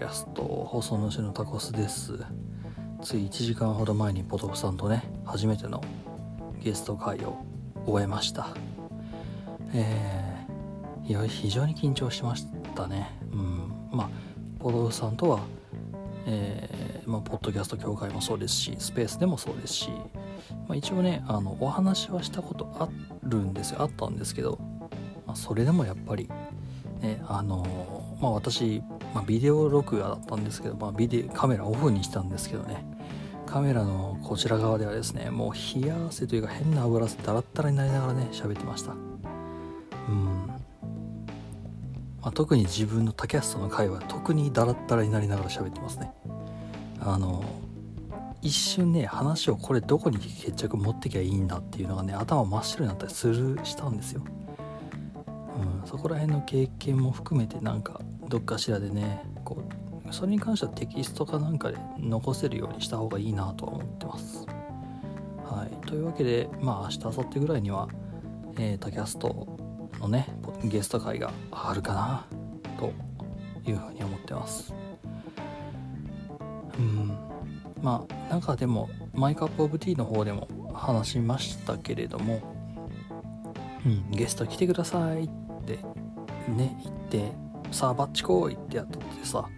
キャスト放送主のタコスです。つい1時間ほど前にポトフさんとね初めてのゲスト会を終えました。えー、いや非常に緊張しましたね。うん。まあポトフさんとはえー、まあ、ポッドキャスト協会もそうですしスペースでもそうですし、まあ、一応ねあのお話はしたことあるんですよ。あったんですけど、まあ、それでもやっぱりねあのまあ私、まあ、ビデオ録画だったんですけど、まあ、ビデカメラオフにしたんですけどね。カメラのこちら側ではですねもう冷や汗というか変な油汗だらっだらになりながらね喋ってました。うん。まあ、特に自分のタキャストの回は特にダラッダラになりながら喋ってますね。あの一瞬ね話をこれどこに決着持ってきゃいいんだっていうのがね頭真っ白になったりするしたんですよ。うん、そこら辺の経験も含めてなんかどっかしらでねこうそれに関してはテキストかなんかで残せるようにした方がいいなとは思ってます。はい、というわけでまあ明日明後日ぐらいには、えー、タキャストのねゲスト会があるかなというふうに思ってます。うんまあなんかでもマイカップオブティーの方でも話しましたけれども、うん、ゲスト来てくださいってね行ってさあバッチ来いってやったってさ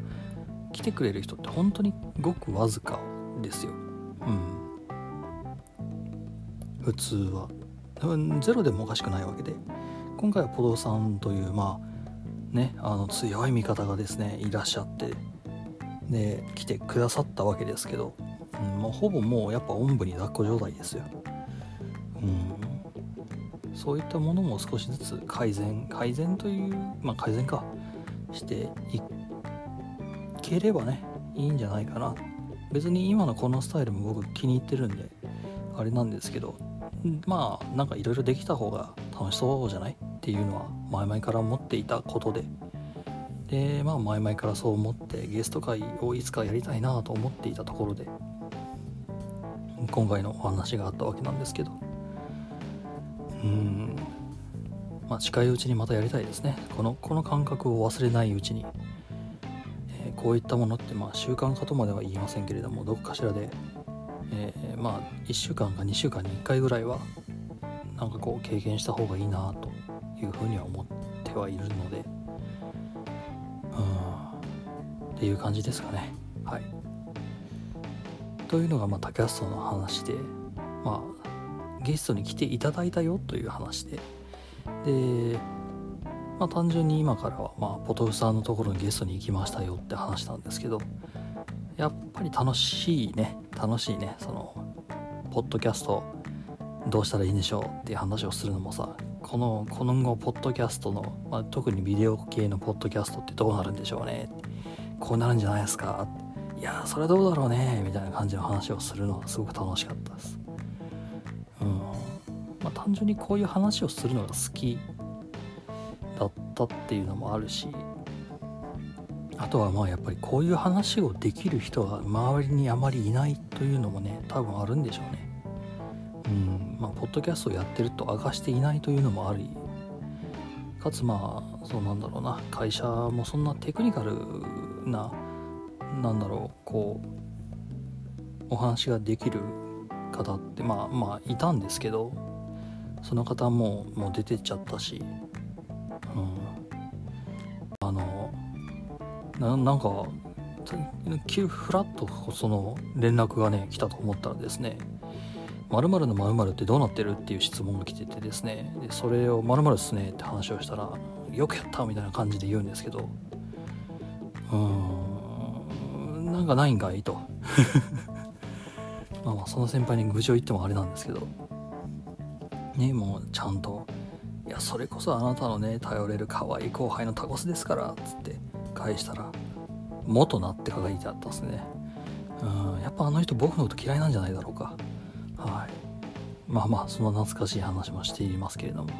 来てくれる人って本当にごくわずかですよ。うん。普通は。ゼロでもおかしくないわけで。今回はポドさんというまあねあの強い味方がですねいらっしゃってで来てくださったわけですけど、うん、もうほぼもうやっぱおんぶに抱っこ状態ですよ。うん。そういったものも少しずつ改善改善というまあ改善か。していければねいいんじゃないかな。別に今のこのスタイルも僕気に入ってるんであれなんですけどまあなんかいろいろできた方が楽しそうじゃないっていうのは前々から思っていたことで。でまあ前々からそう思ってゲスト会をいつかやりたいなと思っていたところで今回のお話があったわけなんですけど。うん。まあ近いうちにまたやりたいですね。このこの感覚を忘れないうちに、えー、こういったものってまあ習慣化とまでは言いませんけれどもどこかしらで、えー、まあ1週間か2週間に1回ぐらいはなんかこう経験した方がいいなというふうには思ってはいるので。うん。っていう感じですかね。はい。というのがまあタキャストの話でまあゲストに来ていただいたよという話で。でまあ単純に今からはまあポトフさんのところにゲストに行きましたよって話なんですけどやっぱり楽しいね楽しいねそのポッドキャストどうしたらいいんでしょうっていう話をするのもさこのこの後ポッドキャストの、まあ、特にビデオ系のポッドキャストってどうなるんでしょうねこうなるんじゃないですかいやそれはどうだろうねみたいな感じの話をするのがすごく楽しかったです。うん。単純にこういう話をするのが好きだったっていうのもあるしあとはまあやっぱりこういう話をできる人が周りにあまりいないというのもね多分あるんでしょうね。うん。まあポッドキャストをやってると明かしていないというのもありかつまあそうなんだろうな会社もそんなテクニカルななんだろうこうお話ができる方ってまあまあいたんですけどその方ももう出てっちゃったし、うん、あのなんか急フラッとその連絡がね来たと思ったらですね〇〇の〇〇ってどうなってるっていう質問が来ててですねでそれを〇〇ですねって話をしたらよくやったみたいな感じで言うんですけどうーんなんかないんかいと。まあまあその先輩に愚痴を言ってもあれなんですけど。ねもうちゃんと「いやそれこそあなたのね頼れる可愛い後輩のタコスですから」っつって返したら「元な」って書いてあったんですね。うんやっぱあの人僕のこと嫌いなんじゃないだろうか。はい。まあまあそんな懐かしい話もしていますけれども。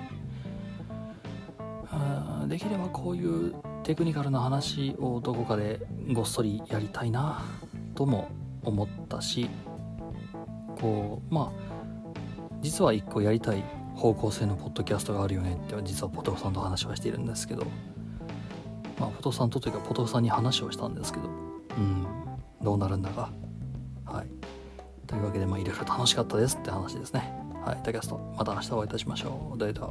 うんできればこういうテクニカルな話をどこかでごっそりやりたいなとも思ったしこうまあ実は一個やりたい方向性のポッドキャストがあるよねって実はポトフさんと話はしているんですけど、まあポトフさんとというかポトフさんに話をしたんですけど。うん。どうなるんだか。はい。というわけでまあいろいろ楽しかったですって話ですね。はい。タキャストまた明日お会いいたしましょう。データ